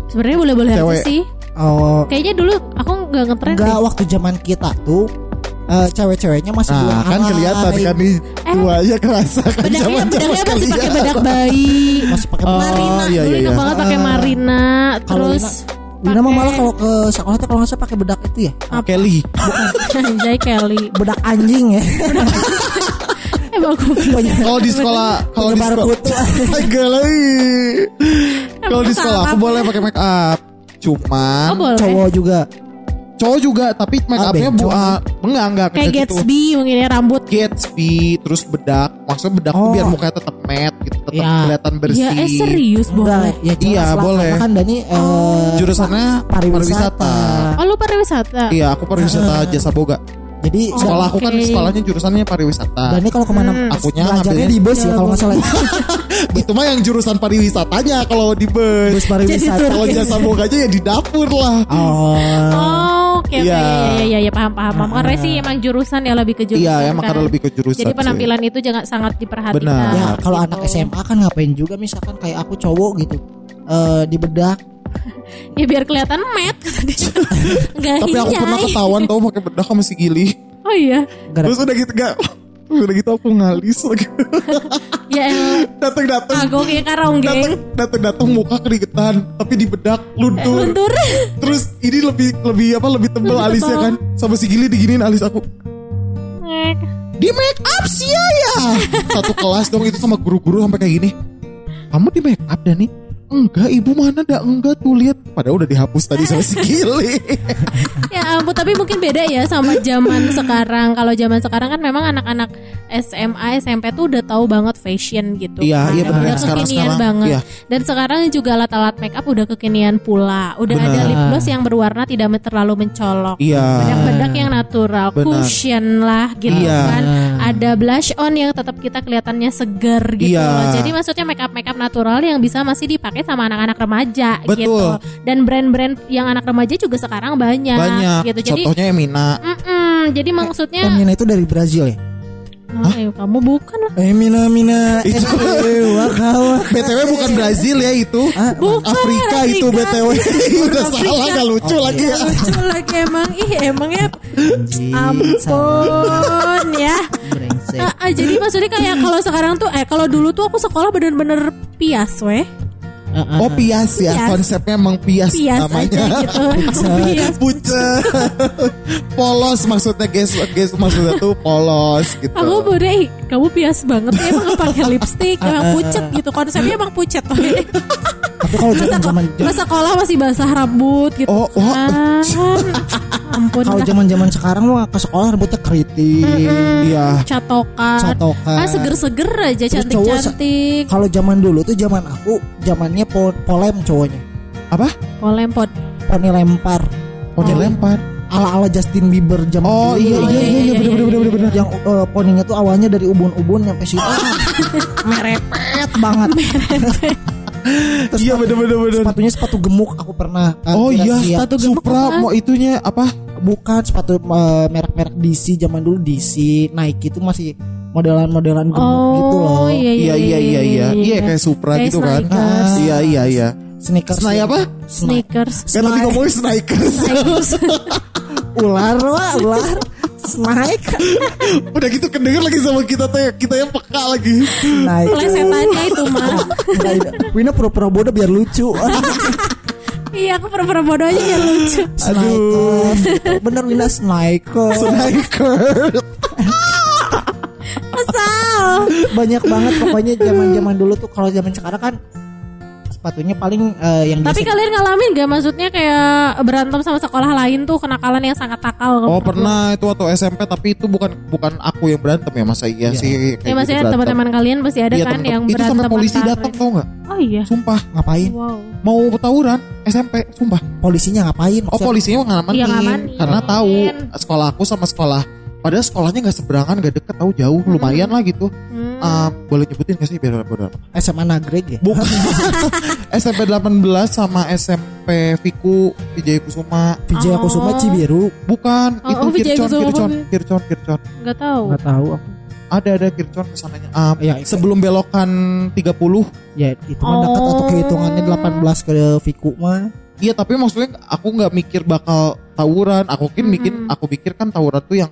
Sebenarnya boleh-boleh aja Cewek. sih. oh Kayaknya dulu aku nggak ngetren enggak deh. waktu zaman kita tuh eh, cewek-ceweknya masih belum Nah, kan alay. kelihatan kan nih Eh. tuanya kerasa kan Bedaknya, zaman bedaknya masih pakai bedak bayi. masih pakai Oh, Marina iya, iya, iya. banget pakai Ah. Marina terus Pakai- malah kalau ke sekolah tuh kalau nggak salah pakai bedak itu ya. Kelly. Anjay Kelly Bedak anjing ya. Emang Kalau di sekolah, kalau di sekolah. Kalau di sekolah aku boleh pakai make up. Cuman Oh boleh Cowok juga. Cowok juga tapi make upnya bu, ah, enggak enggak Kayak kayak gitu. Gatsby mungkin ya rambut Gatsby terus bedak maksudnya bedak tuh Oh. biar mukanya tetap matte gitu tetap Ya. kelihatan bersih Iya eh serius boleh ya jelas Iya, lah, boleh. Kan Dani eh, jurusannya pariwisata. Oh lu pariwisata iya aku pariwisata jasa boga Jadi Oh, sekolah aku kan sekolahnya jurusannya pariwisata Dani kalau ke mana Hmm. Akunya belajarnya ngambilnya- di bus ya kalau nggak salah. itu mah yang jurusan pariwisatanya kalau di bus bus pariwisata. kalau jasa boganya ya di dapur lah Oh. Oh oke oke Iya. ya ya ya paham paham paham. Karena sih emang jurusan ya lebih ke jurusan iya emang kan. karena lebih ke jurusan Jadi sih. penampilan itu jangan sangat diperhatikan Benar. Ya kalau Gitu. anak SMA kan ngapain juga misalkan kayak aku cowok gitu. Eh di bedak Ya biar kelihatan. Enggak tapi aku pernah ketahuan tau pakai bedak sama si Gili Oh iya terus udah gitu gak udah gitu aku ngalis. Lagi Ya elah. Datang datang Kagok kayak karong datang geng. Datang datang muka keringetan tapi di bedak luntur. Luntur. Terus ini lebih lebih apa lebih tebel Lebih alisnya kan. Sama si Gili diginin alis aku. Di make up sih ya. Satu kelas dong itu sama guru-guru sampai kayak gini. Kamu di make up Dani enggak ibu mana dah enggak tuh lihat padahal udah dihapus tadi sama si Gili Ya ampun, tapi mungkin beda ya sama zaman sekarang. Kalau zaman sekarang kan memang anak-anak SMA, SMP tuh udah tahu banget fashion gitu. Iya, kan. iya benar. Udah Sekarang- kekinian sekarang, banget. iya. Dan sekarang juga alat-alat make up udah kekinian pula. Udah ada Benar. lip gloss yang berwarna tidak terlalu mencolok. iya Bedak-bedak yang natural, Benar. cushion lah gitu Iya. kan. Ada blush on yang tetap kita kelihatannya segar gitu. Iya. loh. Jadi maksudnya make up make up natural yang bisa masih dipakai sama anak-anak remaja Betul. gitu. Dan brand-brand yang anak remaja juga sekarang banyak, banyak gitu. Jadi contohnya Emina Mm-mm, jadi maksudnya Emina itu dari Brazil ya? Oh, ayo, kamu bukan lah. Emina Mina Itu- eh, wakawa. BTW bukan Brazil ya itu Ah, Bukan, Afrika itu Afrika. BTW Udah salah gak lucu Oh, lagi ya Lucu lagi emang ih emang ya anjing, ampun ya. Ah, ah, jadi maksudnya kayak kalau sekarang tuh eh kalau dulu tuh aku sekolah bener-bener pias weh. Ah, Oh pias ya Pias. konsepnya emang pias, Pias namanya aja gitu. pias. Pucet Polos maksudnya guys Guys maksudnya tuh polos gitu Aku boleh, kamu pias banget ya emang pakai lipstick, emang pucet gitu konsepnya emang pucet. Tapi kalau Masa, zaman zaman masa sekolah masih basah rambut gitu Oh, oh. kan. Ampun kalau zaman zaman sekarang mah ke sekolah rambutnya keriting, Iya catokan. catokan. Ah seger-seger aja cantik-cantik. Kalau zaman dulu tuh zaman aku, zamannya po polem cowoknya. Apa? Polempot. Poni lempar. Poni Jadi, lempar Ala-ala Justin Bieber zaman Oh dulu. iya iya iya iya bener bener bener bener Yang eh, poninya tuh awalnya dari ubun-ubun nyampe situ. merepet banget. Terus Iya bener bener bener sepatunya sepatu gemuk aku pernah. eh, Oh iya kira-kira. Sepatu gemuk Supra apaan? mau itunya apa? bukan sepatu eh, merek-merek DC zaman dulu DC Nike itu masih modelan-modelan gemuk gitu loh. Oh iya Iya iya iya iya Iya kayak Supra Kayak gitu kan Sneakers. Iya iya iya Sneakers. Snai apa? Sneakers. Kan tadi ngomongin Sneakers ular wah ular naik Udah gitu kedenger lagi sama kita teh, kita yang peka lagi. naik Plesetannya itu mah. Wina pura-pura bodoh biar lucu Iya aku pura-pura bodoh aja biar lucu. Gitu. Bener Wina sniker Sniker. Asal. Banyak banget pokoknya zaman-zaman dulu tuh Kalau zaman sekarang kan Sepatunya paling eh, yang Tapi biasa- kalian ngalamin gak maksudnya kayak berantem sama sekolah lain tuh kenakalan yang sangat nakal? Oh pernah itu waktu SMP tapi itu bukan bukan aku yang berantem ya masa iya Iya. sih kayak Ya gitu maksudnya berantem. teman-teman kalian pasti ada Iya, kan yang itu berantem sampai polisi datang tau nggak? Oh iya. Sumpah Ngapain Wow. mau tawuran SMP sumpah. Polisinya ngapain Oh polisinya ngamanin Iya, ngamanin. karena tahu Ngamanin. sekolah aku sama sekolah padahal sekolahnya nggak seberangan nggak deket tahu jauh lumayan lah gitu. Hmm. Ah, boleh nyebutin gak sih biar amat. SMA Nagreg ya Bukan. SMP 18 sama SMP Viku Vijay Kusuma. Vijaya Kusuma Oh. Cibiru Bukan, Oh, itu oh, Kircon, Kusuma Kircon? Kircon, Kircon. Gak tahu. nggak tahu aku Ada ada Kircon ke sananya. Ah, Ya, sebelum belokan 30 ya itu mah dekat atau Oh. kehitungannya 18 ke Viku mah Iya tapi maksudnya aku nggak mikir bakal tawuran. Aku kan mikir, aku pikir kan tawuran tuh yang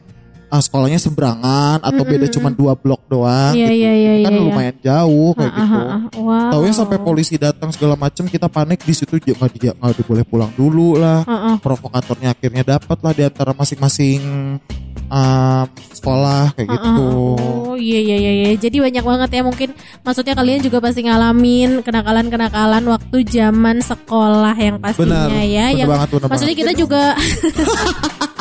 ah, sekolahnya seberangan atau beda cuma dua blok doang. Iya gitu. iya iya Kan iya. lumayan jauh kayak Ah, gitu. ah, ah. Wow. Taunya sampai polisi datang segala macem kita panik di situ nggak di nggak boleh pulang dulu lah. Ah, ah. Provokatornya akhirnya dapat lah di antara masing-masing um, sekolah kayak gitu. Oh iya iya iya iya. Jadi banyak banget ya mungkin maksudnya kalian juga pasti ngalamin kenakalan-kenakalan waktu zaman sekolah yang pastinya Benar, ya. benar yang banget, maksudnya banget. kita juga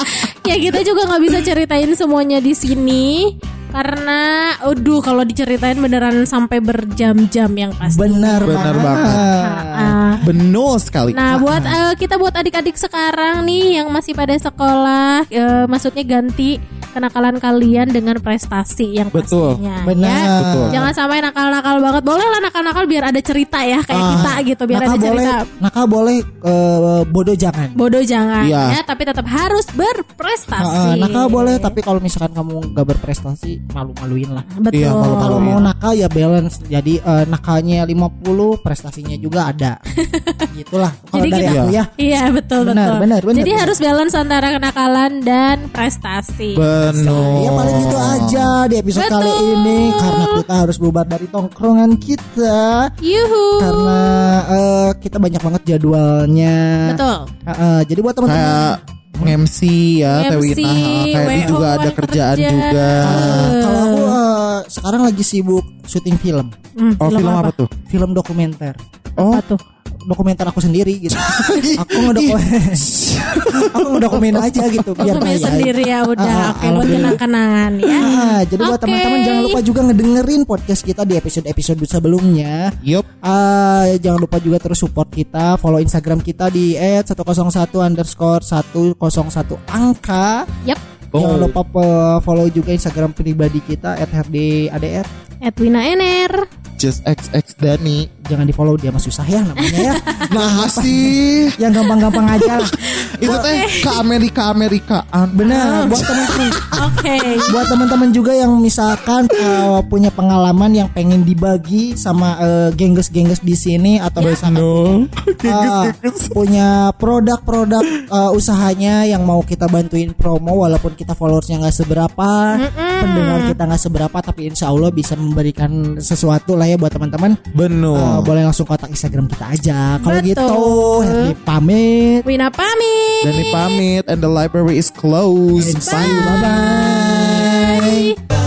ya kita juga nggak bisa ceritain semuanya di sini karena aduh kalau diceritain beneran sampai berjam-jam yang pasti. benar Benar banget. Benar sekali. Nah, buat eh, kita buat adik-adik sekarang nih yang masih pada sekolah, eh, maksudnya ganti kenakalan kalian dengan prestasi yang Betul. pastinya. Benar. ya. Betul. Jangan sampai nakal-nakal banget. Boleh lah nakal-nakal biar ada cerita ya kayak Ah. kita gitu, biar ada boleh cerita. nakal boleh eh, bodoh jangan Bodoh jangan Iya. ya, tapi tetap harus berprestasi. nakal boleh tapi kalau misalkan kamu gak berprestasi malu-maluin lah Betul. Iya, kalau- kalau mau nakal ya balance jadi eh, nakalnya 50 prestasinya juga ada gitulah kalau Jadi dari kita- aku ya Iya betul Benar, betul. benar, benar, Jadi benar. harus balance antara kenakalan dan prestasi. Benar. Ya paling itu aja di episode Betul. kali ini karena kita harus bubar dari tongkrongan kita Yuhu. karena eh, kita banyak banget jadwalnya. betul. Eh, eh, jadi buat teman-teman MC ya MC, Wina kayak dia WO juga ada kerjaan kerja. juga eh, kalau aku eh, sekarang lagi sibuk syuting film, Hmm, oh film apa tuh film dokumenter. oh Apa tuh? Dokumenter aku sendiri gitu. aku ngedokumen aku ngedokumen aja gitu biar Dokumen kaya. sendiri ya udah. Ah, Oke, buat kenang-kenangan ya. Ah, jadi buat Oke. teman-teman jangan lupa juga ngedengerin podcast kita di episode-episode sebelumnya. yup Ah, jangan lupa juga terus support kita, follow Instagram kita di @101 underscore 101 angka. Yap. Jangan lupa follow juga Instagram pribadi kita @herdadr. Edwina Ener. just XX Dani Jangan di follow dia mah susah ya namanya ya. nah sih Yang gampang-gampang aja lah. itu teh ke Amerika Amerikaan Benar. Buat teman-teman, Oke. buat teman-teman juga yang misalkan eh, punya pengalaman yang pengen dibagi sama eh, gengges-gengges di sini atau misalkan no Ah, punya produk-produk uh, usahanya yang mau kita bantuin promo walaupun kita followersnya nggak seberapa pendengar kita nggak seberapa tapi insya Allah bisa memberikan sesuatu lah ya buat teman-teman. Uh, benar boleh langsung kontak Instagram kita aja. Kalau gitu Happy pamit. Wina pamit. Dani pamit and the library is closed. Bye. Bye